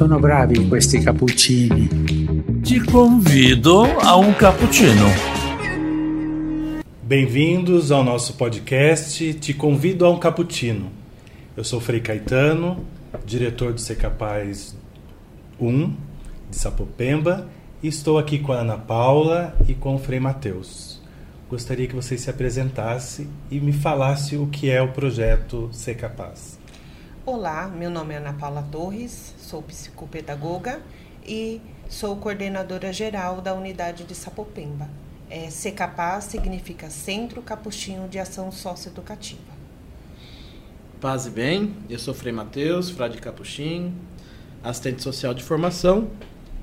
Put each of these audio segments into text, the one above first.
Sono bravi questi cappuccini. Te convido a um cappuccino. Bem-vindos ao nosso podcast Te Convido a um Cappuccino. Eu sou Frei Caetano, diretor do Ser Capaz 1 de Sapopemba e estou aqui com a Ana Paula e com o Frei Mateus. Gostaria que vocês se apresentassem e me falasse o que é o projeto Ser Capaz. Olá, meu nome é Ana Paula Torres, sou psicopedagoga e sou coordenadora geral da unidade de Sapopemba. É, Ser Capaz significa Centro Capuchinho de Ação Socioeducativa. Paz e bem, eu sou Frei Matheus, frade capuchinho, assistente social de formação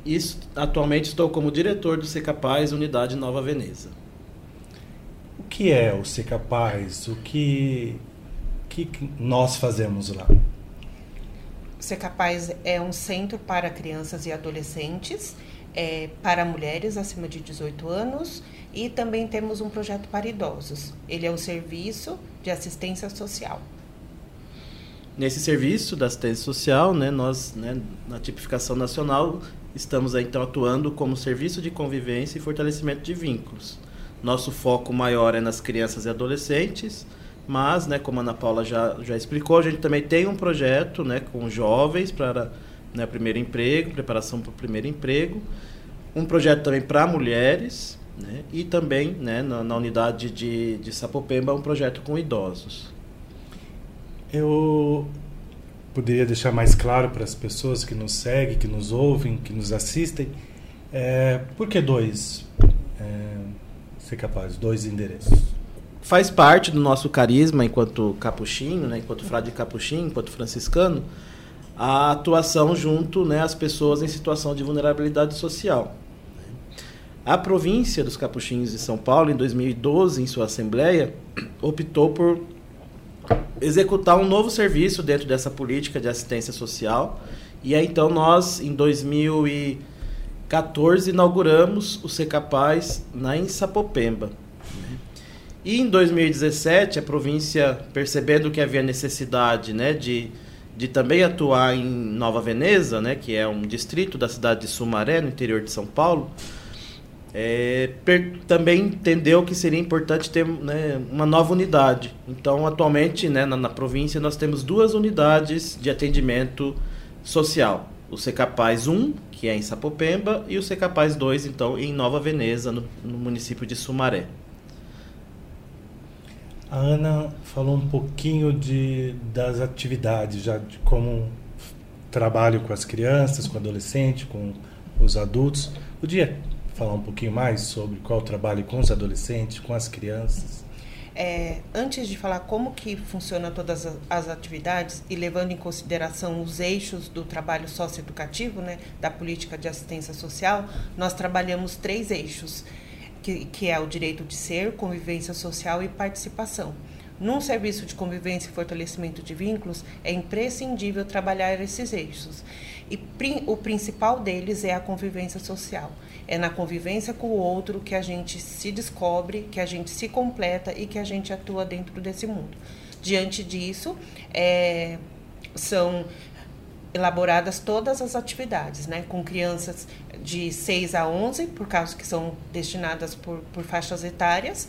e atualmente estou como diretor do Ser Capaz Unidade Nova Veneza. O que é o Ser Capaz? O que, que nós fazemos lá? Ser Capaz é um centro para crianças e adolescentes, é, para mulheres acima de 18 anos e também temos um projeto para idosos. Ele é um serviço de assistência social. Nesse serviço da assistência social, né, nós, né, na tipificação nacional, estamos então atuando como serviço de convivência e fortalecimento de vínculos. Nosso foco maior é nas crianças e adolescentes, mas, né, como a Ana Paula já, já explicou, a gente também tem um projeto né, com jovens para né, primeiro emprego, preparação para o primeiro emprego, um projeto também para mulheres, né, e também né, na, na unidade de, de Sapopemba um projeto com idosos. Eu poderia deixar mais claro para as pessoas que nos seguem, que nos ouvem, que nos assistem, é, por que dois? É, ser capaz, dois endereços faz parte do nosso carisma enquanto capuchinho, né, enquanto frade capuchinho, enquanto franciscano, a atuação junto né, às pessoas em situação de vulnerabilidade social. A província dos Capuchinhos de São Paulo, em 2012, em sua assembleia, optou por executar um novo serviço dentro dessa política de assistência social. E aí, então, nós, em 2014, inauguramos o Ser Capaz na Sapopemba. E em 2017, a província, percebendo que havia necessidade né, de, de também atuar em Nova Veneza, né, que é um distrito da cidade de Sumaré, no interior de São Paulo, é, per, também entendeu que seria importante ter né, uma nova unidade. Então, atualmente, né, na, na, província, nós temos duas unidades de atendimento social. O Secapaz 1, que é em Sapopemba, e o Secapaz 2, então, em Nova Veneza, no, no município de Sumaré. A Ana falou um pouquinho de, das atividades, já de como trabalho com as crianças, com adolescentes, com os adultos. Podia falar um pouquinho mais sobre qual trabalho com os adolescentes, com as crianças? É, antes de falar como que funciona todas as atividades e levando em consideração os eixos do trabalho socioeducativo, né, da política de assistência social, nós trabalhamos três eixos que, que é o direito de ser, convivência social e participação. Num serviço de convivência e fortalecimento de vínculos, é imprescindível trabalhar esses eixos. E o principal deles é a convivência social. É na convivência com o outro que a gente se descobre, que a gente se completa e que a gente atua dentro desse mundo. Diante disso, é, são elaboradas todas as atividades, né, com crianças de 6 a 11, por causa que são destinadas por, por faixas etárias,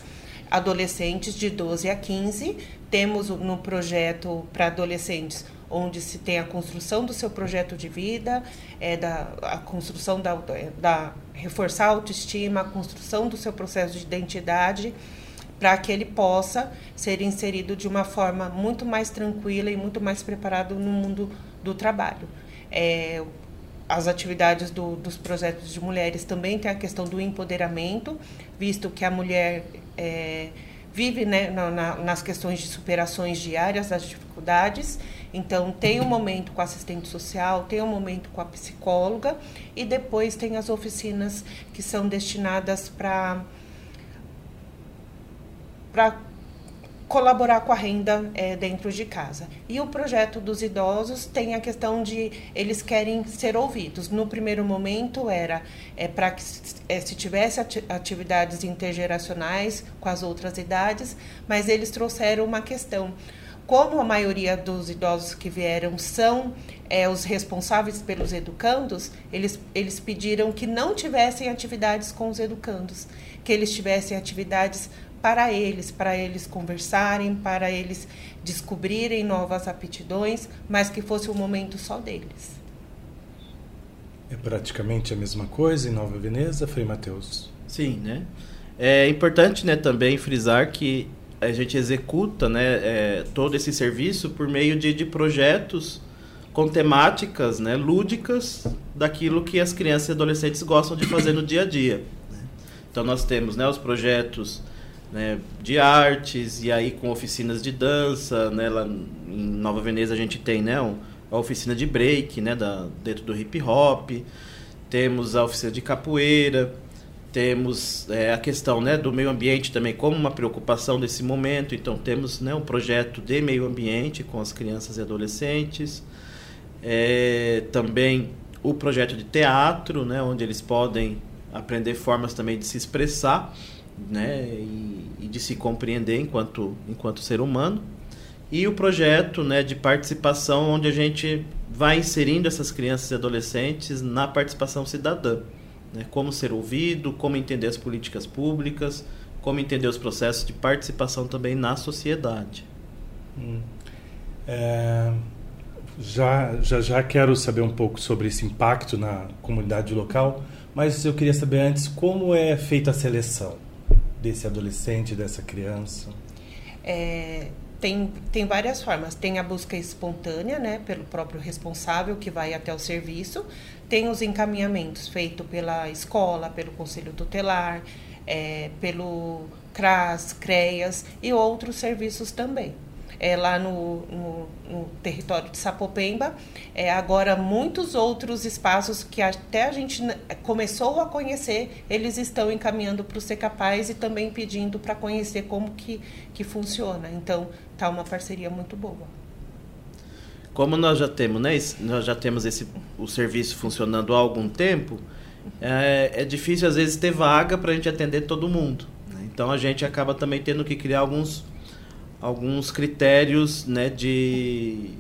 adolescentes de 12 a 15. Temos no projeto para adolescentes onde se tem a construção do seu projeto de vida, é da a construção da, da reforçar a autoestima, a construção do seu processo de identidade, para que ele possa ser inserido de uma forma muito mais tranquila e muito mais preparado no mundo do trabalho. É, as atividades do, dos projetos de mulheres também tem a questão do empoderamento, visto que a mulher é, vive né, na, na, nas questões de superações diárias das dificuldades. Então, tem um momento com a assistente social, tem um momento com a psicóloga, e depois tem as oficinas que são destinadas para colaborar com a renda é, dentro de casa. E o projeto dos idosos tem a questão de eles querem ser ouvidos. No primeiro momento era é, para que é, se tivesse atividades intergeracionais com as outras idades, mas eles trouxeram uma questão. como a maioria dos idosos que vieram são é, os responsáveis pelos educandos, eles, eles pediram que não tivessem atividades com os educandos, que eles tivessem atividades para eles, para eles conversarem, para eles descobrirem novas aptidões, mas que fosse um momento só deles. É praticamente a mesma coisa em Nova Veneza, Frei Mateus? Sim, né? É importante né, também frisar que a gente executa né, é, todo esse serviço por meio de, de projetos com temáticas né, lúdicas daquilo que as crianças e adolescentes gostam de fazer no dia a dia. Né? Então nós temos né, os projetos né, de artes e aí com oficinas de dança, né, lá em Nova Veneza a gente tem né, a oficina de break né, da, dentro do hip hop, temos a oficina de capoeira, temos é, a questão né, do meio ambiente também como uma preocupação desse momento. Então, temos né, um projeto de meio ambiente com as crianças e adolescentes. É, também o projeto de teatro, né, onde eles podem aprender formas também de se expressar né, e, e de se compreender enquanto, enquanto ser humano. E o projeto né, de participação, onde a gente vai inserindo essas crianças e adolescentes na participação cidadã né? como ser ouvido, como entender as políticas públicas, como entender os processos de participação também na sociedade. Hum. É, já, já, já quero saber um pouco sobre esse impacto na comunidade local, mas eu queria saber antes como é feita a seleção desse adolescente, dessa criança. É, tem, tem várias formas. Tem a busca espontânea, né, pelo próprio responsável que vai até o serviço. Tem os encaminhamentos feitos pela escola, pelo conselho tutelar, é, pelo CRAS, CREAS e outros serviços também é, lá no, no, no, território de Sapopemba. É, agora, muitos outros espaços que até a gente começou a conhecer, eles estão encaminhando para o Ser Capaz e também pedindo para conhecer como que, que funciona. Então, tá uma parceria muito boa. Como nós já temos, né, nós já temos esse, o serviço funcionando há algum tempo, é, é difícil às vezes ter vaga para a gente atender todo mundo. Né? Então a gente acaba também tendo que criar alguns alguns critérios né, de,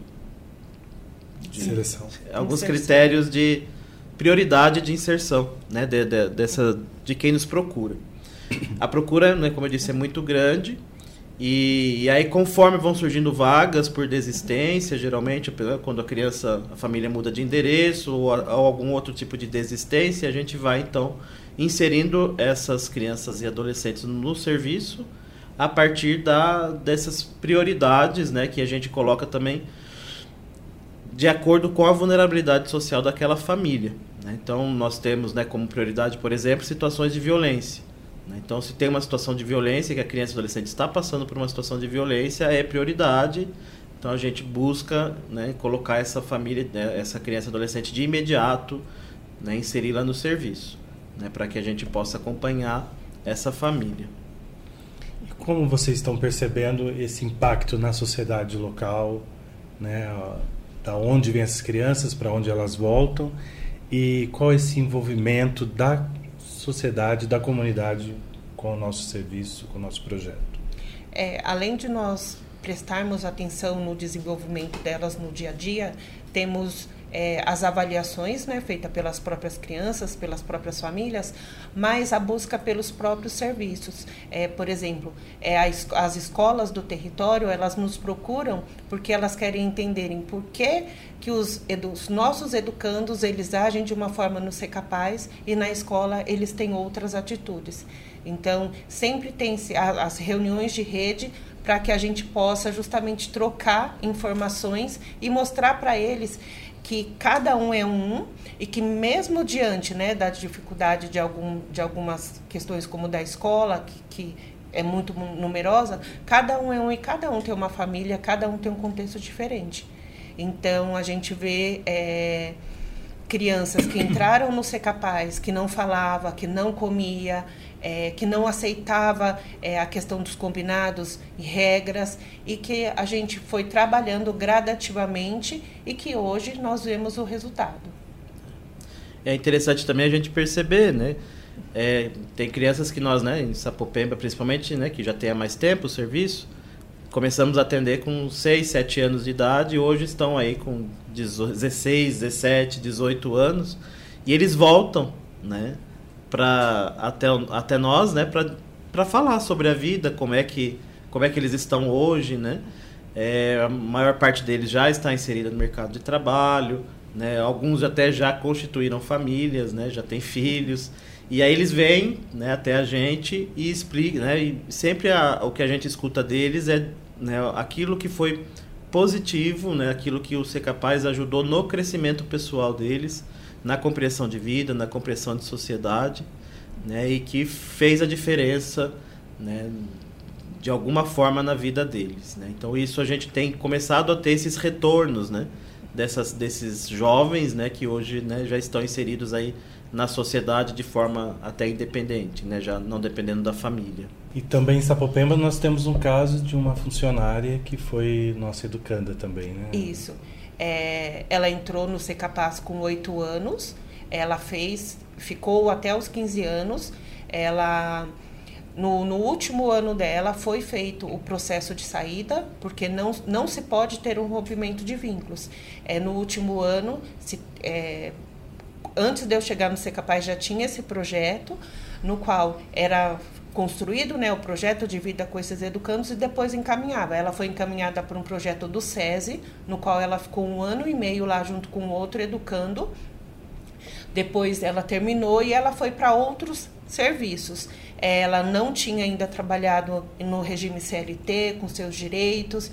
de seleção. Alguns inserção. critérios de prioridade de inserção né, de, de, dessa, de quem nos procura. A procura, né, como eu disse, é muito grande. E, e, aí, conforme vão surgindo vagas por desistência, geralmente quando a criança, a família muda de endereço ou, ou algum outro tipo de desistência, a gente vai então inserindo essas crianças e adolescentes no serviço a partir da, dessas prioridades né, que a gente coloca também de acordo com a vulnerabilidade social daquela família. Né? Então, nós temos né, como prioridade, por exemplo, situações de violência. Né? Então, se tem uma situação de violência, que a criança e adolescente está passando por uma situação de violência, é prioridade. Então, a gente busca né, colocar essa família, né, essa criança e adolescente de imediato, né, inseri-la no serviço, para que a gente possa acompanhar essa família. Como vocês estão percebendo esse impacto na sociedade local, né? Da onde vêm essas crianças, para onde elas voltam e qual esse envolvimento da sociedade, da comunidade com o nosso serviço, com o nosso projeto? É, além de nós prestarmos atenção no desenvolvimento delas no dia a dia, temos é, as avaliações né, feitas pelas próprias crianças, pelas próprias famílias, mas a busca pelos próprios serviços. É, por exemplo, é, as escolas do território, elas nos procuram porque elas querem entenderem por que, que os, os nossos educandos, eles agem de uma forma no ser capaz e na escola eles têm outras atitudes. Então, sempre tem as reuniões de rede para que a gente possa justamente trocar informações e mostrar para eles que cada um é um e que mesmo diante né, da dificuldade de, algum, de algumas questões como da escola, que, que é muito numerosa, cada um é um e cada um tem uma família, cada um tem um contexto diferente. Então a gente vê é, crianças que entraram no Ser Capaz, que não falava, que não comia, é, que não aceitava é, a questão dos combinados e regras e que a gente foi trabalhando gradativamente e que hoje nós vemos o resultado. É interessante também a gente perceber, né? É, tem crianças que nós, né, em Sapopemba principalmente, né, que já tem há mais tempo o serviço, começamos a atender com 6, 7 anos de idade e hoje estão aí com 16, 17, 18 anos e eles voltam, né, para até, até nós, né, para falar sobre a vida, como é que como é que eles estão hoje, né? É, a maior parte deles já está inserida no mercado de trabalho, né? Alguns até já constituíram famílias, né? Já têm filhos. E aí eles vêm né, até a gente e explicam, né? E sempre a, o que a gente escuta deles é né, aquilo que foi positivo, né? Aquilo que o Ser Capaz ajudou no crescimento pessoal deles, na compreensão de vida, na compreensão de sociedade, né? E que fez a diferença, né? De alguma forma na vida deles, né? Então isso a gente tem começado a ter esses retornos, né? Dessas, desses jovens, né? Que hoje né, já estão inseridos aí na sociedade de forma até independente, né? já não dependendo da família. E também em Sapopemba nós temos um caso de uma funcionária que foi nossa educanda também, né? Isso. É, ela entrou no Ser Capaz com oito anos, ela fez, ficou até os 15 anos, ela... No, no, último ano dela foi feito o processo de saída, porque não, não se pode ter um rompimento de vínculos. É, no último ano, se, é, antes de eu chegar no Ser Capaz já tinha esse projeto, no qual era construído né, o projeto de vida com esses educandos e depois encaminhava. Ela foi encaminhada para um projeto do SESI, no qual ela ficou um ano e meio lá junto com outro educando. Depois ela terminou e ela foi para outros serviços. Ela não tinha ainda trabalhado no regime CLT, com seus direitos,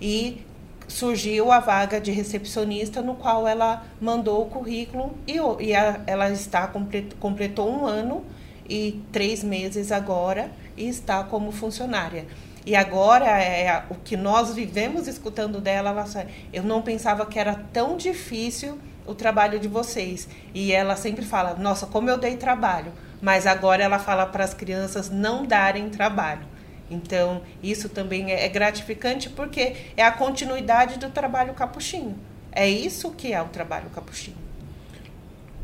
e surgiu a vaga de recepcionista, no qual ela mandou o currículo e, e a, ela está completou um ano e três meses agora e está como funcionária. E agora é o que nós vivemos escutando dela, ela eu não pensava que era tão difícil o trabalho de vocês. E ela sempre fala: "Nossa, como eu dei trabalho". Mas agora ela fala para as crianças não darem trabalho então, isso também é, é gratificante porque é a continuidade do trabalho capuchinho. É isso que é o trabalho capuchinho.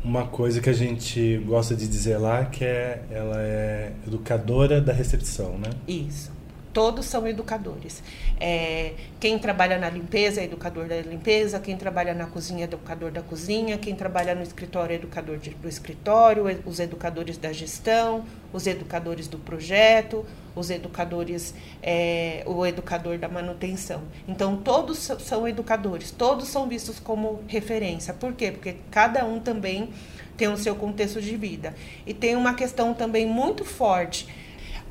Uma coisa que a gente gosta de dizer lá que é ela é educadora da recepção, né? Isso todos são educadores. É, quem trabalha na limpeza é educador da limpeza, quem trabalha na cozinha é educador da cozinha, quem trabalha no escritório é educador de, do escritório, os educadores da gestão, os educadores do projeto, os educadores, é, o educador da manutenção. Então, todos são educadores, todos são vistos como referência. Por quê? Porque cada um também tem o seu contexto de vida. E tem uma questão também muito forte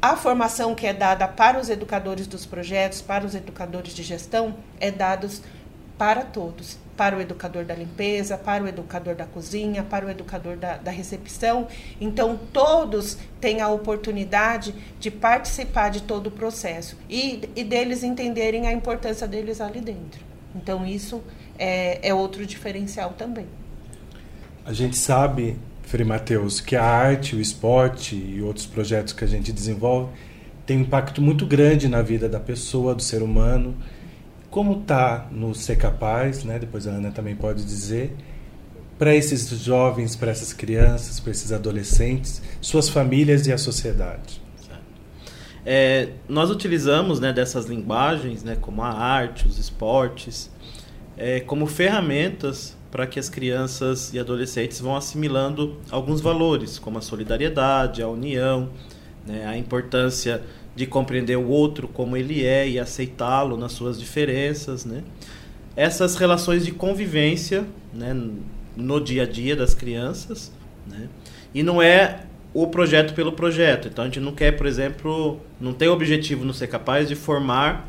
a formação que é dada para os educadores dos projetos, para os educadores de gestão, é dada para todos. Para o educador da limpeza, para o educador da cozinha, para o educador da, da recepção. Então, todos têm a oportunidade de participar de todo o processo e, e deles entenderem a importância deles ali dentro. Então, isso é, é outro diferencial também. A gente sabe Frei Mateus, que a arte, o esporte e outros projetos que a gente desenvolve tem um impacto muito grande na vida da pessoa, do ser humano. Como está no Ser Capaz, né? depois a Ana também pode dizer, para esses jovens, para essas crianças, para esses adolescentes, suas famílias e a sociedade? É, nós utilizamos né, dessas linguagens, né, como a arte, os esportes, é, como ferramentas para que as crianças e adolescentes vão assimilando alguns valores, como a solidariedade, a união, né, a importância de compreender o outro como ele é e aceitá-lo nas suas diferenças, né? Essas relações de convivência, né, no dia a dia das crianças, né? E não é o projeto pelo projeto. Então a gente não quer, por exemplo, não tem o objetivo não ser capaz de formar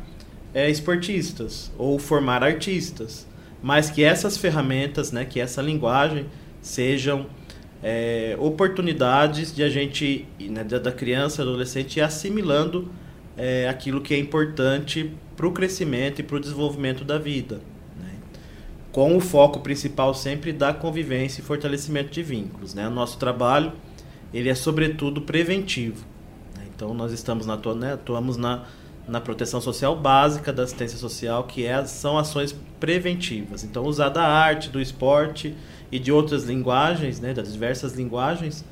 é, esportistas ou formar artistas mas que essas ferramentas, né, que essa linguagem sejam é, oportunidades de a gente, né, da criança, adolescente, ir assimilando é, aquilo que é importante para o crescimento e para o desenvolvimento da vida. Né? Com o foco principal sempre da convivência e fortalecimento de vínculos. Né? O nosso trabalho ele é sobretudo preventivo. Né? Então nós estamos na, né, atuamos na na proteção social básica da assistência social, que é, são ações preventivas. Então, usar da arte, do esporte e de outras linguagens, né, das diversas linguagens,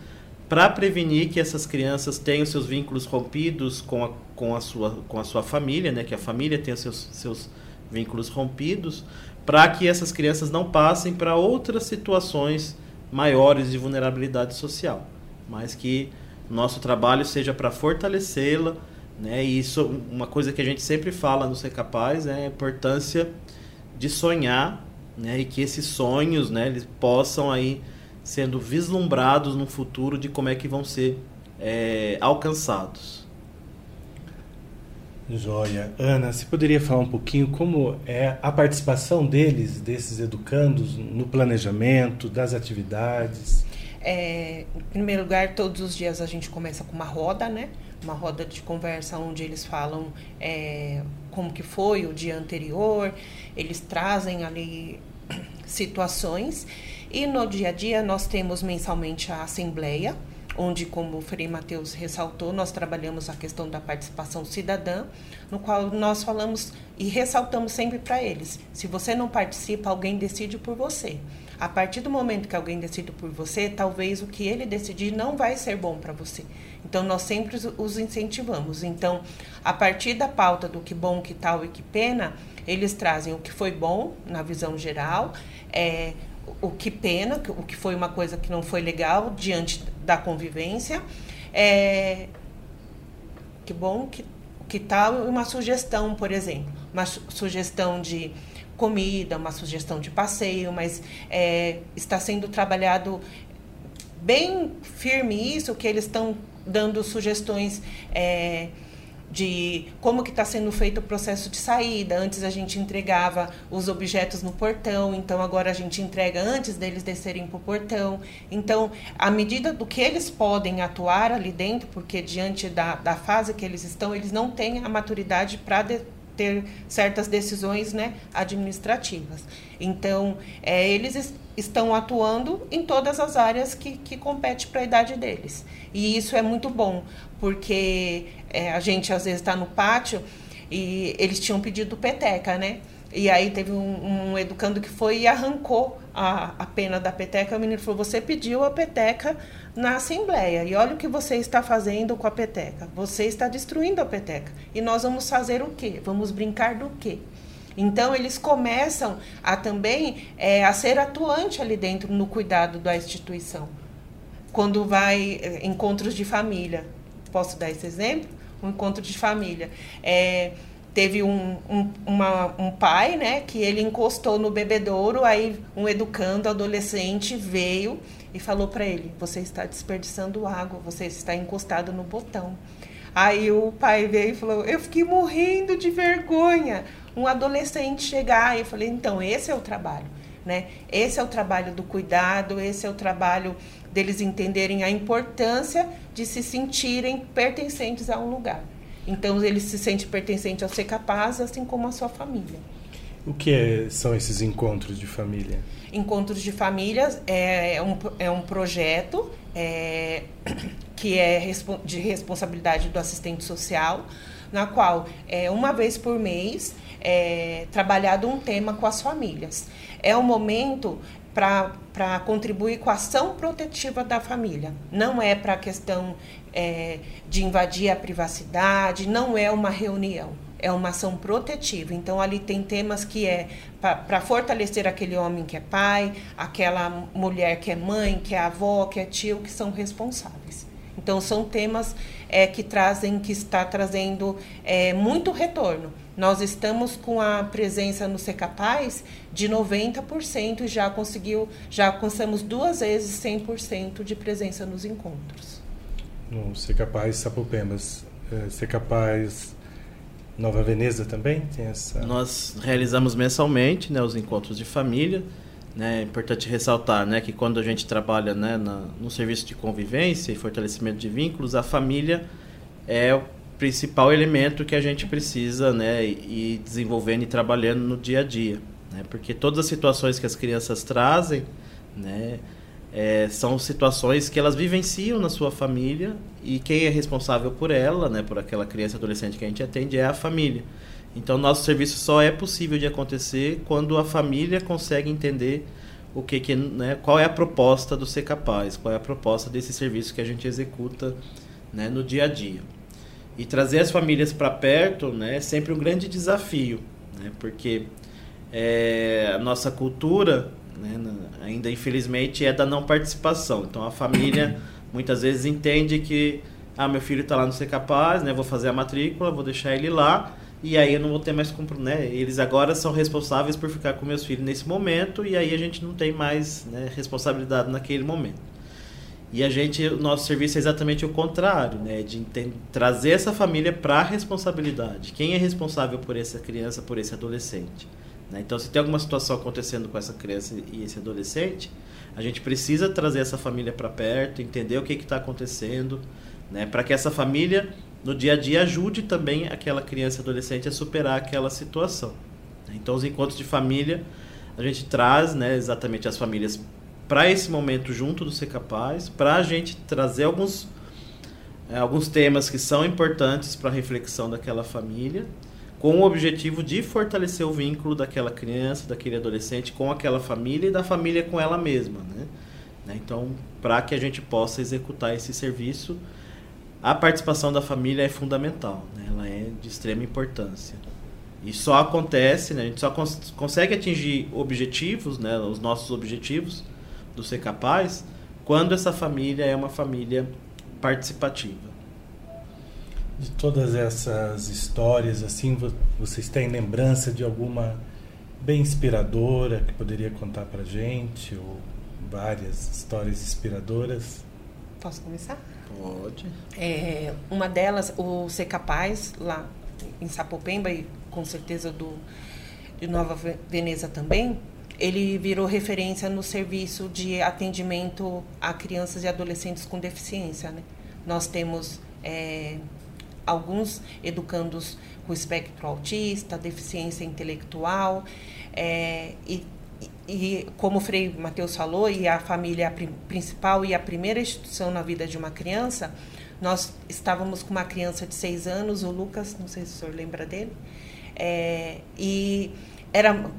para prevenir que essas crianças tenham seus vínculos rompidos com a, com a, sua, com a sua família, né? que a família tenha seus, seus vínculos rompidos, para que essas crianças não passem para outras situações maiores de vulnerabilidade social, mas que nosso trabalho seja para fortalecê-la, né? E isso, uma coisa que a gente sempre fala no Ser Capaz é a importância de sonhar, né? E que esses sonhos, né? Eles possam aí sendo vislumbrados no futuro de como é que vão ser é, alcançados. Joia. Ana, você poderia falar um pouquinho como é a participação deles, desses educandos, no planejamento das atividades? É, em primeiro lugar, todos os dias a gente começa com uma roda, né? Uma roda de conversa onde eles falam é, como que foi o dia anterior, eles trazem ali situações e no dia a dia nós temos mensalmente a assembleia, onde, como o Frei Mateus ressaltou, nós trabalhamos a questão da participação cidadã, no qual nós falamos e ressaltamos sempre para eles: se você não participa, alguém decide por você. A partir do momento que alguém decide por você, talvez o que ele decidir não vai ser bom para você. Então, nós sempre os incentivamos. Então, a partir da pauta do que bom, que tal e que pena, eles trazem o que foi bom na visão geral, é, o que pena, o que foi uma coisa que não foi legal diante da convivência. É, que bom, que, que tal uma sugestão, por exemplo, uma sugestão de comida, uma sugestão de passeio, mas é, está sendo trabalhado bem firme isso, que eles estão dando sugestões. É, de como que está sendo feito o processo de saída. Antes a gente entregava os objetos no portão, então agora a gente entrega antes deles descerem para o portão. Então, à medida do que eles podem atuar ali dentro, porque diante da, da fase que eles estão, eles não têm a maturidade para ter certas decisões né, administrativas. Então, é, eles est estão atuando em todas as áreas que, que compete para a idade deles. E isso é muito bom, porque é, a gente às vezes está no pátio e eles tinham pedido peteca, né? E aí teve um, um, educando que foi e arrancou a, a pena da peteca. O menino falou: Você pediu a peteca na Assembleia. E olha o que você está fazendo com a peteca. Você está destruindo a peteca. E nós vamos fazer o quê? Vamos brincar do quê? Então eles começam a também é, a ser atuante ali dentro no cuidado da instituição. Quando vai é, encontros de família, posso dar esse exemplo? Um encontro de família. É, teve um, um, uma, um pai, né, que ele encostou no bebedouro, aí um educando adolescente veio e falou para ele: Você está desperdiçando água, você está encostado no botão. Aí o pai veio e falou: Eu fiquei morrendo de vergonha. Um adolescente chegar. Eu falei: Então, esse é o trabalho. Né? Esse é o trabalho do cuidado, esse é o trabalho deles entenderem a importância de se sentirem pertencentes a um lugar. Então, ele se sente pertencente ao ser capaz, assim como a sua família. O que é, são esses encontros de família? Encontros de Famílias é, é um, é um projeto é, que é de responsabilidade do assistente social, na qual é uma vez por mês é trabalhado um tema com as famílias. É um momento para contribuir com a ação protetiva da família. Não é para a questão é, de invadir a privacidade, não é uma reunião é uma ação protetiva. Então, ali tem temas que é para fortalecer aquele homem que é pai, aquela mulher que é mãe, que é avó, que é tio, que são responsáveis. Então, são temas é, que trazem, que está trazendo é, muito retorno. Nós estamos com a presença no Ser Capaz de 90% e já conseguiu, já alcançamos duas vezes 100% de presença nos encontros. No Ser Capaz Sapopemas, é, Ser Capaz Nova Veneza também tem essa. Nós realizamos mensalmente, né, os encontros de família. Né, é importante ressaltar, né, que quando a gente trabalha, né, na, no serviço de convivência e fortalecimento de vínculos, a família é o principal elemento que a gente precisa, né, ir desenvolvendo e trabalhando no dia a dia, né, porque todas as situações que as crianças trazem, né, é, são situações que elas vivenciam na sua família e quem é responsável por ela, né, por aquela criança adolescente que a gente atende é a família. Então nosso serviço só é possível de acontecer quando a família consegue entender o que, que né, qual é a proposta do Ser Capaz, qual é a proposta desse serviço que a gente executa né, no dia a dia. E trazer as famílias para perto né, é sempre um grande desafio, né, porque é, a nossa cultura né, ainda infelizmente é da não participação. Então a família muitas vezes entende que ah, meu filho está lá no Ser Capaz, né, vou fazer a matrícula, vou deixar ele lá e aí eu não vou ter mais né? Eles agora são responsáveis por ficar com meus filhos nesse momento e aí a gente não tem mais né, responsabilidade naquele momento. E a gente, o nosso serviço é exatamente o contrário, né? De trazer essa família para a responsabilidade. Quem é responsável por essa criança, por esse adolescente? Né? Então, se tem alguma situação acontecendo com essa criança e esse adolescente, a gente precisa trazer essa família para perto, entender o que está acontecendo, né? Para que essa família no dia a dia ajude também aquela criança e adolescente a superar aquela situação. Então, os encontros de família, a gente traz né, exatamente as famílias para esse momento junto do Ser Capaz, para a gente trazer alguns, é, alguns temas que são importantes para a reflexão daquela família, com o objetivo de fortalecer o vínculo daquela criança, daquele adolescente com aquela família e da família com ela mesma. Né? né então, para que a gente possa executar esse serviço a participação da família é fundamental, né? ela é de extrema importância. E só acontece, né? a gente só cons consegue atingir objetivos, né? os nossos objetivos do ser capaz, quando essa família é uma família participativa. De todas essas histórias, assim, vocês têm lembrança de alguma bem inspiradora que poderia contar para gente, ou várias histórias inspiradoras? Posso começar? Pode. É, uma delas, o Ser Capaz, lá em Sapopemba, e com certeza do, de Nova Veneza também, ele virou referência no serviço de atendimento a crianças e adolescentes com deficiência. Né? Nós temos é, alguns educandos com espectro autista, deficiência intelectual, é, e e como o Frei Mateus falou, e a família principal e a primeira instituição na vida de uma criança, nós estávamos com uma criança de seis anos, o Lucas, não sei se o senhor lembra dele, é, e era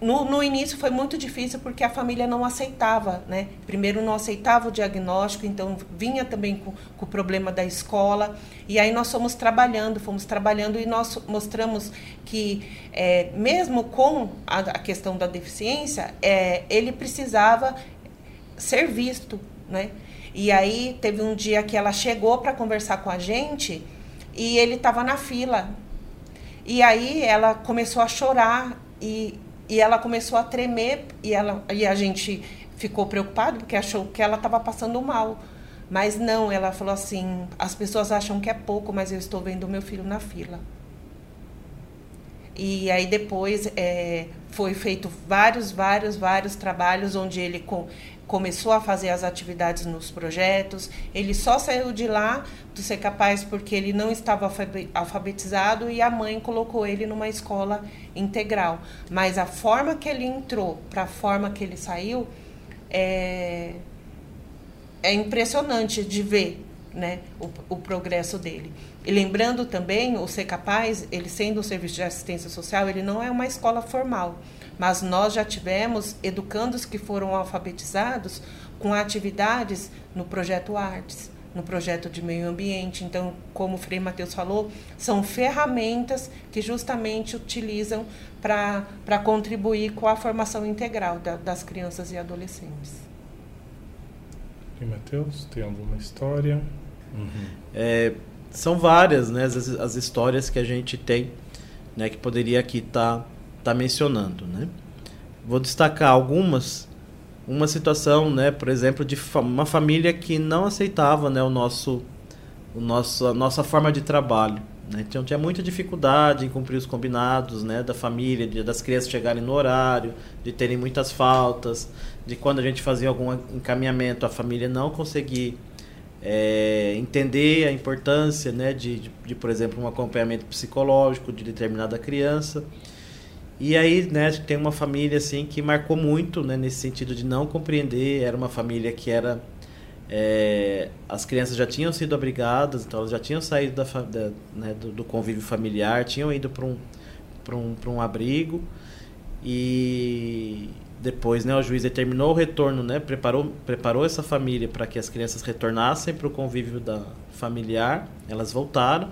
no, no início foi muito difícil porque a família não aceitava, né? Primeiro não aceitava o diagnóstico, então vinha também com, com o problema da escola. E aí nós fomos trabalhando, fomos trabalhando e nós mostramos que é, mesmo com a, a, questão da deficiência, é, ele precisava ser visto, né? E aí teve um dia que ela chegou para conversar com a gente e ele estava na fila. E aí ela começou a chorar e e ela começou a tremer e, ela, e a gente ficou preocupado porque achou que ela estava passando mal. Mas não, ela falou assim: as pessoas acham que é pouco, mas eu estou vendo meu filho na fila. E aí depois é, foi feito vários, vários, vários trabalhos onde ele com, começou a fazer as atividades nos projetos. Ele só saiu de lá do ser capaz porque ele não estava alfabetizado e a mãe colocou ele numa escola integral. Mas a forma que ele entrou para a forma que ele saiu é, é impressionante de ver né, o, o progresso dele. E lembrando também, o Ser Capaz, ele sendo um serviço de assistência social, ele não é uma escola formal mas nós já tivemos educandos que foram alfabetizados com atividades no projeto Artes, no projeto de meio ambiente. Então, como o Frei Matheus falou, são ferramentas que justamente utilizam para contribuir com a formação integral da, das crianças e adolescentes. Frei Matheus, tem alguma história? Uhum. É, são várias né, as, as histórias que a gente tem né, que poderia aqui estar tá está mencionando, né? Vou destacar algumas. Uma situação, né, por exemplo, de uma família que não aceitava, né, o nosso, o nosso, a nossa forma de trabalho. Né? Então tinha muita dificuldade em cumprir os combinados, né, da família, de, das crianças chegarem no horário, de terem muitas faltas, de quando a gente fazia algum encaminhamento, a família não conseguir é, entender a importância, né, de, de, de, por exemplo, um acompanhamento psicológico de determinada criança. E aí, né, tem uma família assim que marcou muito, né, nesse sentido de não compreender. Era uma família que era é, as crianças já tinham sido abrigadas, então elas já tinham saído da, da né, do, do, convívio familiar, tinham ido para um, um, um abrigo. E, depois, né, o juiz determinou o retorno, né, preparou, preparou essa família para que as crianças retornassem para o convívio da familiar. Elas voltaram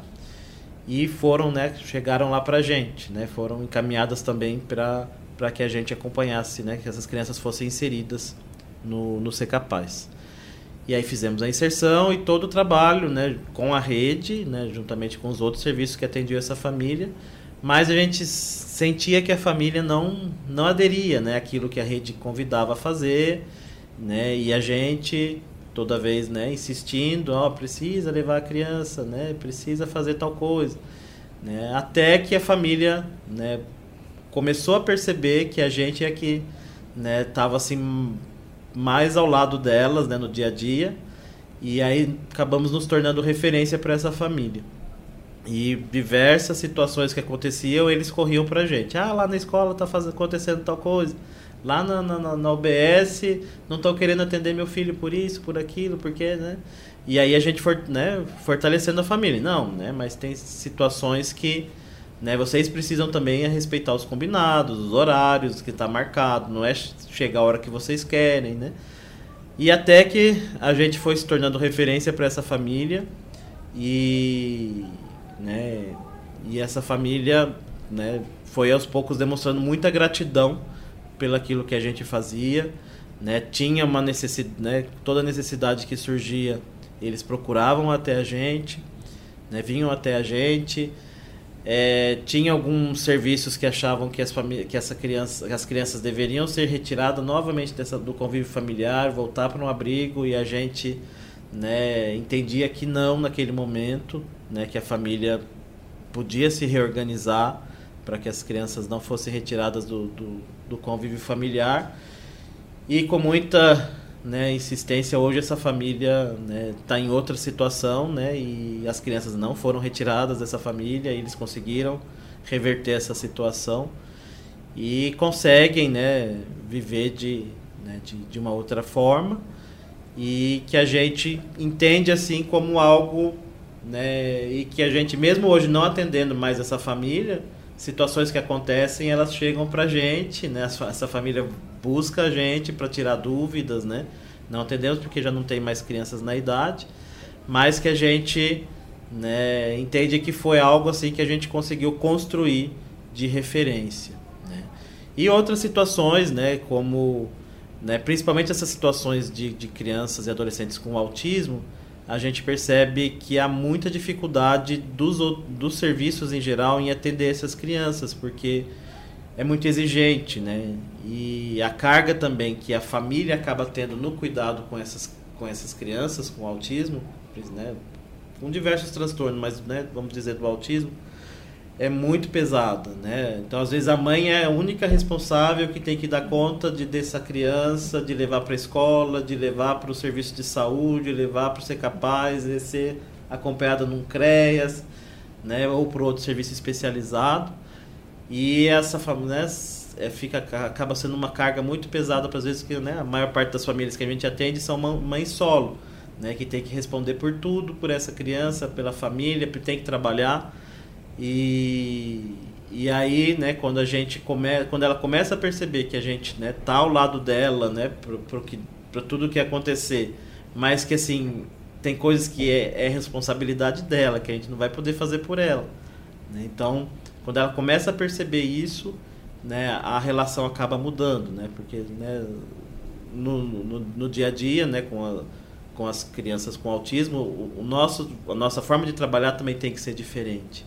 e foram, né, chegaram lá para a gente, né, foram encaminhadas também para que a gente acompanhasse, né, que essas crianças fossem inseridas no, no Ser Capaz. E aí fizemos a inserção e todo o trabalho, né, com a rede, né, juntamente com os outros serviços que atendiam essa família, mas a gente sentia que a família não não aderia, né, aquilo que a rede convidava a fazer, né, e a gente toda vez, né, insistindo, ó, oh, precisa levar a criança, né, precisa fazer tal coisa, né, até que a família, né, começou a perceber que a gente é que, né, tava assim mais ao lado delas, né, no dia a dia, e aí acabamos nos tornando referência para essa família. E diversas situações que aconteciam, eles corriam pra gente. Ah, lá na escola tá faz... acontecendo tal coisa. Lá na, na, na UBS não estão querendo atender meu filho por isso, por aquilo, porque, né? E aí a gente for, né, fortalecendo a família. Não, né? Mas tem situações que né, vocês precisam também respeitar os combinados, os horários que está marcado. Não é chegar a hora que vocês querem, né? E até que a gente foi se tornando referência para essa família e né? E essa família, né, foi aos poucos demonstrando muita gratidão pelaquilo que a gente fazia, né? Tinha uma necessidade, né, toda necessidade que surgia, eles procuravam até a gente, né, vinham até a gente. É, tinha alguns serviços que achavam que as, que essa criança, as crianças deveriam ser retiradas novamente dessa, do convívio familiar, voltar para um abrigo e a gente né, entendia que não naquele momento, né, que a família podia se reorganizar para que as crianças não fossem retiradas do, do, do convívio familiar. E com muita né, insistência, hoje essa família está né, tá em outra situação né, e as crianças não foram retiradas dessa família, e eles conseguiram reverter essa situação e conseguem né, viver de, né, de, de uma outra forma e que a gente entende assim como algo né? E que a gente, mesmo hoje não atendendo mais essa família, situações que acontecem, elas chegam pra gente, né? Essa família busca a gente para tirar dúvidas, né? Não atendemos porque já não tem mais crianças na idade, mas que a gente né, entende que foi algo assim que a gente conseguiu construir de referência. Né? E outras situações, né, como né, principalmente essas situações de, de crianças e adolescentes com autismo, a gente percebe que há muita dificuldade dos, dos serviços em geral em atender essas crianças, porque é muito exigente, né? E a carga também que a família acaba tendo no cuidado com essas, com essas crianças com autismo, né? com diversos transtornos, mas né, vamos dizer do autismo, é muito pesada, né? Então, às vezes a mãe é a única responsável que tem que dar conta de dessa criança, de levar para a escola, de levar para o serviço de saúde, levar para ser capaz de ser acompanhada num CREAS, né? Ou por outro serviço especializado. E essa família né, é, fica acaba sendo uma carga muito pesada para às vezes que né, a maior parte das famílias que a gente atende são mães solo, né? Que tem que responder por tudo, por essa criança, pela família, tem que trabalhar. E, e aí, né, quando a gente come, quando ela começa a perceber que a gente, né, tá ao lado dela, né, para tudo que acontecer, mas que assim, tem coisas que é, é, responsabilidade dela, que a gente não vai poder fazer por ela. Né? Então, quando ela começa a perceber isso, né, a relação acaba mudando, né? Porque né, no, no, no dia a dia, né, com, a, com as crianças com autismo, o, o, nosso, a nossa forma de trabalhar também tem que ser diferente.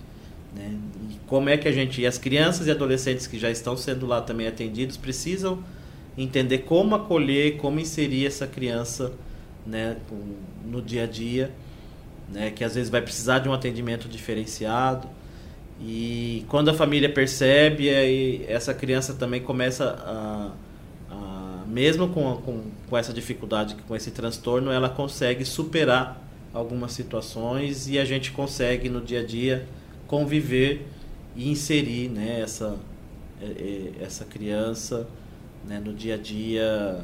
Né? E como é que a gente, e as crianças e adolescentes que já estão sendo lá também atendidos, precisam entender como acolher, como inserir essa criança né, no dia a dia, né, que às vezes vai precisar de um atendimento diferenciado. E quando a família percebe, aí essa criança também começa a, a mesmo com, com, com essa dificuldade, com esse transtorno, ela consegue superar algumas situações e a gente consegue no dia a dia conviver e inserir né, essa, é, é, essa criança né, no dia a dia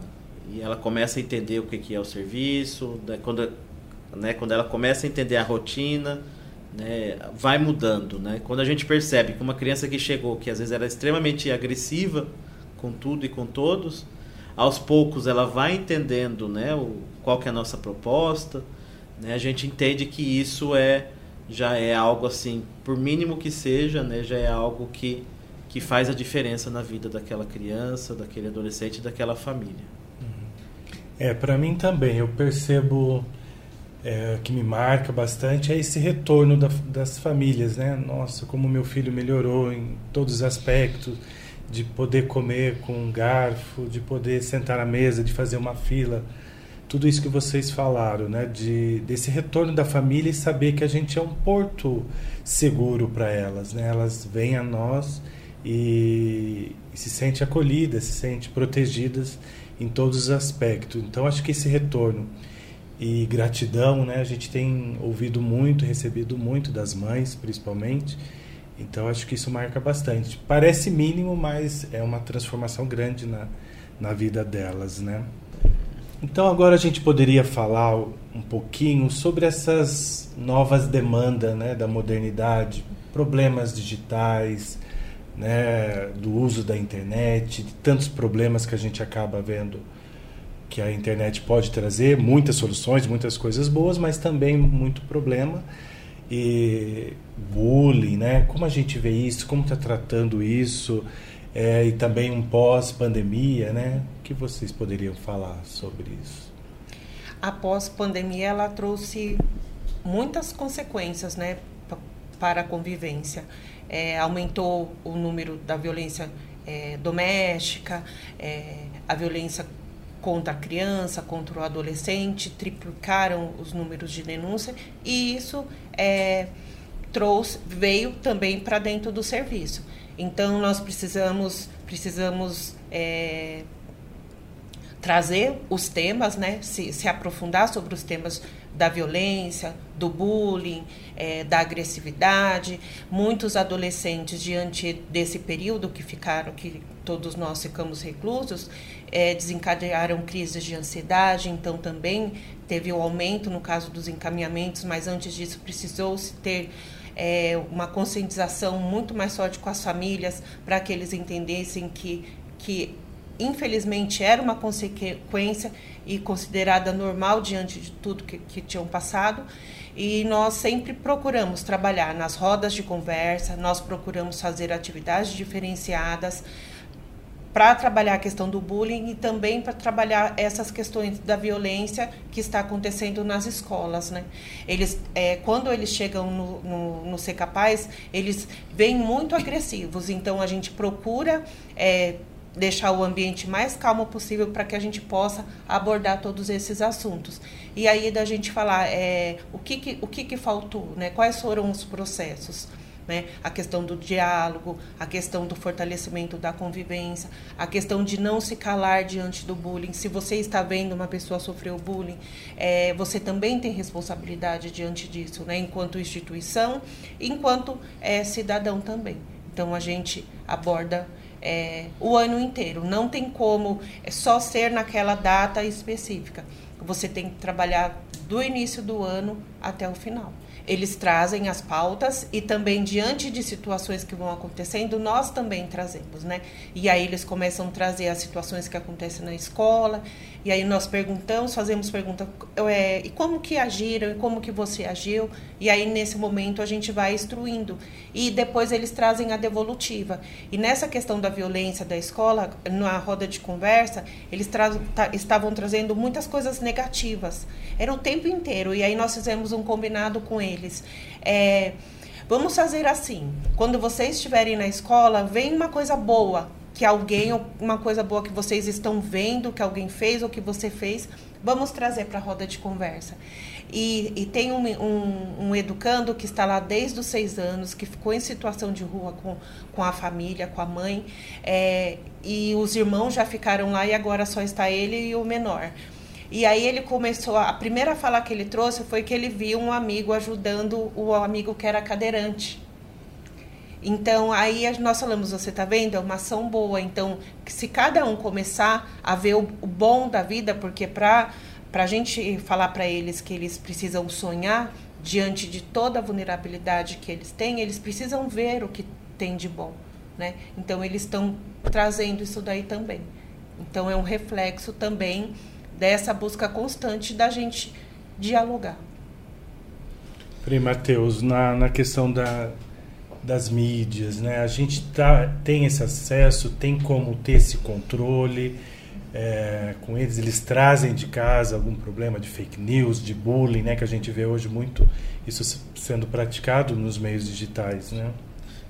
e ela começa a entender o que é o serviço, né, quando, né, quando ela começa a entender a rotina, né, vai mudando. Né? Quando a gente percebe que uma criança que chegou, que às vezes era extremamente agressiva com tudo e com todos. Aos poucos ela vai entendendo né, o, qual que é a nossa proposta. Né? A gente entende que isso é já é algo assim, por mínimo que seja, né, já é algo que, que faz a diferença na vida daquela criança, daquele adolescente, daquela família. É, para mim também, eu percebo é, que me marca bastante é esse retorno da, das famílias, né? Nossa, como meu filho melhorou em todos os aspectos, de poder comer com um garfo, de poder sentar à mesa, de fazer uma fila, tudo isso que vocês falaram, né? De desse retorno da família e saber que a gente é um porto seguro para elas, né? Elas vêm a nós e, e se sentem acolhidas, se sentem protegidas em todos os aspectos. Então acho que esse retorno e gratidão, né? A gente tem ouvido muito, recebido muito das mães, principalmente. Então acho que isso marca bastante. Parece mínimo, mas é uma transformação grande na, na vida delas, né? Então agora a gente poderia falar um pouquinho sobre essas novas demandas, né, da modernidade, problemas digitais, né, do uso da internet, de tantos problemas que a gente acaba vendo que a internet pode trazer, muitas soluções, muitas coisas boas, mas também muito problema. E bullying, né? Como a gente vê isso, como está tratando isso é, e também um pós-pandemia, né? O que vocês poderiam falar sobre isso? A pós-pandemia ela trouxe muitas consequências, né, para a convivência é, aumentou o número da violência é, doméstica, é, a violência contra a criança, contra o adolescente, triplicaram os números de denúncia e isso é, trouxe, veio também para dentro do serviço. Então nós precisamos, precisamos é, trazer os temas, né, se, se aprofundar sobre os temas da violência, do bullying, é, da agressividade. Muitos adolescentes, diante desse período que ficaram, que todos nós ficamos reclusos, é, desencadearam crises de ansiedade, então também teve o um aumento no caso dos encaminhamentos, mas antes disso precisou-se ter é, uma conscientização muito mais forte com as famílias para que eles entendessem que, que infelizmente era uma consequência e considerada normal diante de tudo que, que tinham passado. E nós sempre procuramos trabalhar nas rodas de conversa, nós procuramos fazer atividades diferenciadas para trabalhar a questão do bullying e também para trabalhar essas questões da violência que está acontecendo nas escolas, né? Eles, é, quando eles chegam no, no, no Ser Capaz, eles vêm muito agressivos, então a gente procura é, deixar o ambiente mais calmo possível para que a gente possa abordar todos esses assuntos. E aí da gente falar é, o, que, que, o que, que faltou, né? quais foram os processos. Né? A questão do diálogo, a questão do fortalecimento da convivência, a questão de não se calar diante do bullying. Se você está vendo uma pessoa sofrer o bullying, é, você também tem responsabilidade diante disso, né? enquanto instituição, enquanto é, cidadão também. Então a gente aborda é, o ano inteiro. Não tem como é só ser naquela data específica. Você tem que trabalhar do início do ano até o final eles trazem as pautas e também diante de situações que vão acontecendo, nós também trazemos, né? E aí eles começam a trazer as situações que acontecem na escola, e aí nós perguntamos, fazemos pergunta, é, e como que agiram, e como que você agiu, e aí nesse momento a gente vai instruindo. E depois eles trazem a devolutiva. E nessa questão da violência da escola, na roda de conversa, eles tra estavam trazendo muitas coisas negativas. Era o tempo inteiro, e aí nós fizemos um combinado com eles. É, vamos fazer assim: quando vocês estiverem na escola, vem uma coisa boa que alguém, uma coisa boa que vocês estão vendo, que alguém fez ou que você fez, vamos trazer para a roda de conversa. E, e tem um, um, um, educando que está lá desde os seis anos, que ficou em situação de rua com, com a família, com a mãe, é, e os irmãos já ficaram lá e agora só está ele e o menor. E aí ele começou, a primeira fala que ele trouxe foi que ele viu um amigo ajudando o amigo que era cadeirante. Então, aí nós falamos, você está vendo? É uma ação boa. Então, se cada um começar a ver o, bom da vida, porque para a gente falar para eles que eles precisam sonhar diante de toda a vulnerabilidade que eles têm, eles precisam ver o que tem de bom. Né? Então, eles estão trazendo isso daí também. Então é um reflexo também dessa busca constante da gente dialogar. Frei Mateus, na, na questão da, das mídias, né? A gente tá, tem esse acesso, tem como ter esse controle é, com eles, eles trazem de casa algum problema de fake news, de bullying, né? Que a gente vê hoje muito isso sendo praticado nos meios digitais, né?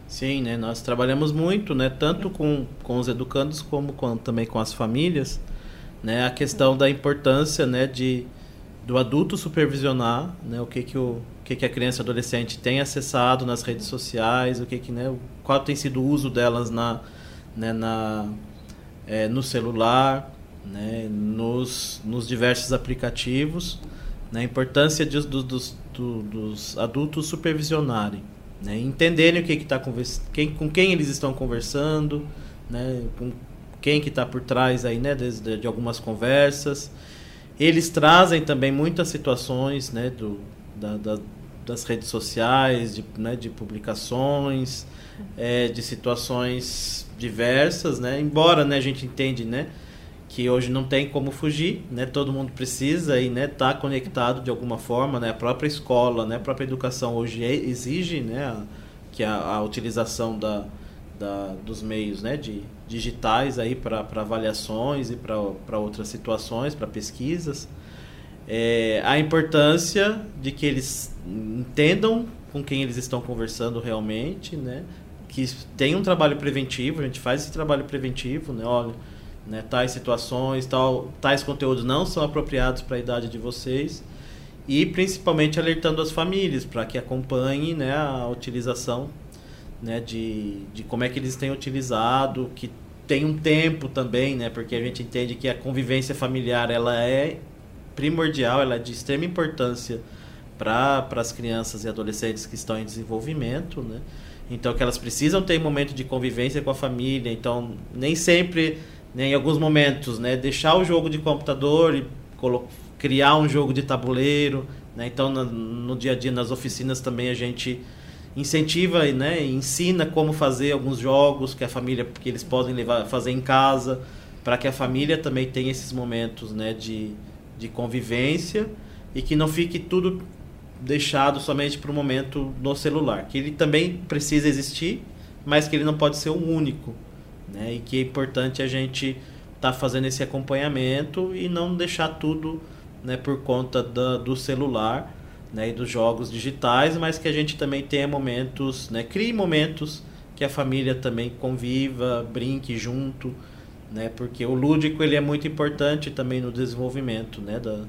Sim, né? Nós trabalhamos muito, né? Tanto com, com os educandos como com, também com as famílias, né? A questão da importância, né? De do adulto supervisionar, né? O que que o que que a criança e adolescente tem acessado nas redes sociais, o que que, né? Qual tem sido o uso delas na, né? Na é, no celular, né? Nos nos diversos aplicativos, né? A importância de, do, dos, do, dos adultos supervisionarem né? entenderem o que está quem, com quem eles estão conversando, né? com quem que está por trás aí, né? de, de, algumas conversas. Eles trazem também muitas situações né? Do, da, da, das redes sociais, de, né? de publicações, é, de situações diversas, né? embora né? a gente entende né? que hoje não tem como fugir, né? Todo mundo precisa e né tá conectado de alguma forma, né? A própria escola, né? A própria educação hoje é, exige, né? A, que a, a utilização da, da, dos meios, né? De digitais aí para avaliações e para outras situações, para pesquisas. É, a importância de que eles entendam com quem eles estão conversando realmente, né? Que tem um trabalho preventivo, a gente faz esse trabalho preventivo, né? Olha né, tais situações, tal, tais conteúdos não são apropriados para a idade de vocês e principalmente alertando as famílias para que acompanhem né, a utilização né, de, de como é que eles têm utilizado, que tem um tempo também, né, porque a gente entende que a convivência familiar ela é primordial, ela é de extrema importância para as crianças e adolescentes que estão em desenvolvimento, né? Então que elas precisam ter um momento de convivência com a família, então nem sempre né, em alguns momentos, né, deixar o jogo de computador e criar um jogo de tabuleiro. Né? Então, no, no, dia a dia, nas oficinas também a gente incentiva né, ensina como fazer alguns jogos que a família que eles podem levar fazer em casa para que a família também tenha esses momentos né, de, de convivência e que não fique tudo deixado somente para o momento no celular que ele também precisa existir mas que ele não pode ser o único né? E que é importante a gente estar tá fazendo esse acompanhamento e não deixar tudo né, por conta da, do celular né, e dos jogos digitais, mas que a gente também tenha momentos, né, crie momentos que a família também conviva, brinque junto, né, porque o lúdico ele é muito importante também no desenvolvimento né, da,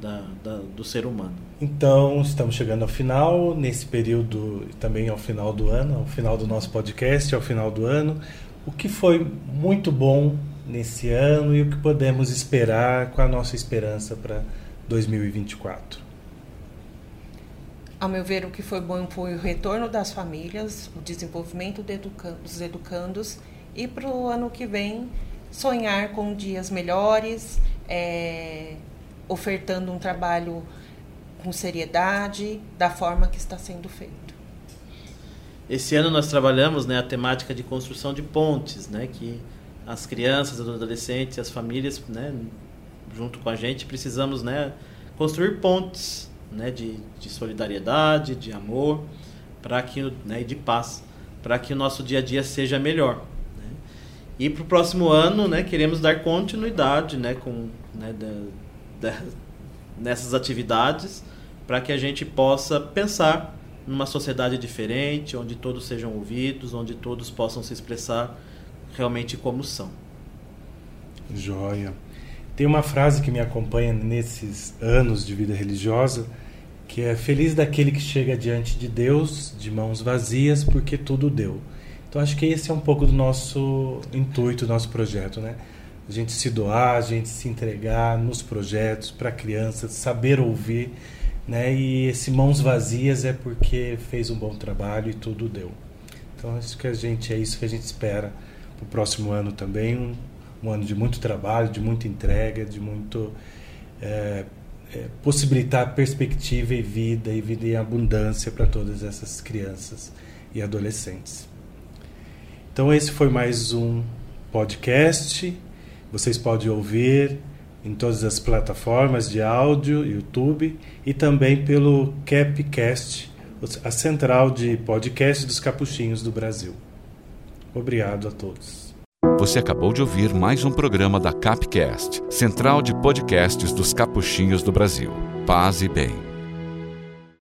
da, da, do ser humano. Então, estamos chegando ao final, nesse período também ao final do ano, ao final do nosso podcast, ao final do ano o que foi muito bom nesse ano e o que podemos esperar com a nossa esperança para 2024? Ao meu ver, o que foi bom foi o retorno das famílias, o desenvolvimento dos educandos e para o ano que vem sonhar com dias melhores, é, ofertando um trabalho com seriedade, da forma que está sendo feito. Esse ano nós trabalhamos né, a temática de construção de pontes, né, que as crianças, os adolescentes, as famílias, né, junto com a gente, precisamos né, construir pontes né, de, de solidariedade, de amor, para que né, de paz, para que o nosso dia a dia seja melhor. Né. E para o próximo ano, né, queremos dar continuidade né, com, né, nessas atividades, para que a gente possa pensar numa sociedade diferente, onde todos sejam ouvidos, onde todos possam se expressar realmente como são. Joia. Tem uma frase que me acompanha nesses anos de vida religiosa, que é feliz daquele que chega diante de Deus de mãos vazias, porque tudo deu. Então acho que esse é um pouco do nosso intuito, do nosso projeto, né? A gente se doar, a gente se entregar nos projetos para crianças, saber ouvir né? E esse mãos vazias é porque fez um bom trabalho e tudo deu. Então acho que a gente é isso que a gente espera para o próximo ano também, um, um, ano de muito trabalho, de muita entrega, de muito é, é, possibilitar perspectiva e vida e vida em abundância para todas essas crianças e adolescentes. Então esse foi mais um podcast. Vocês podem ouvir em todas as plataformas de áudio, YouTube e também pelo Capcast, a central de podcast dos capuchinhos do Brasil. Obrigado a todos. Você acabou de ouvir mais um programa da Capcast, central de podcasts dos capuchinhos do Brasil. Paz e bem.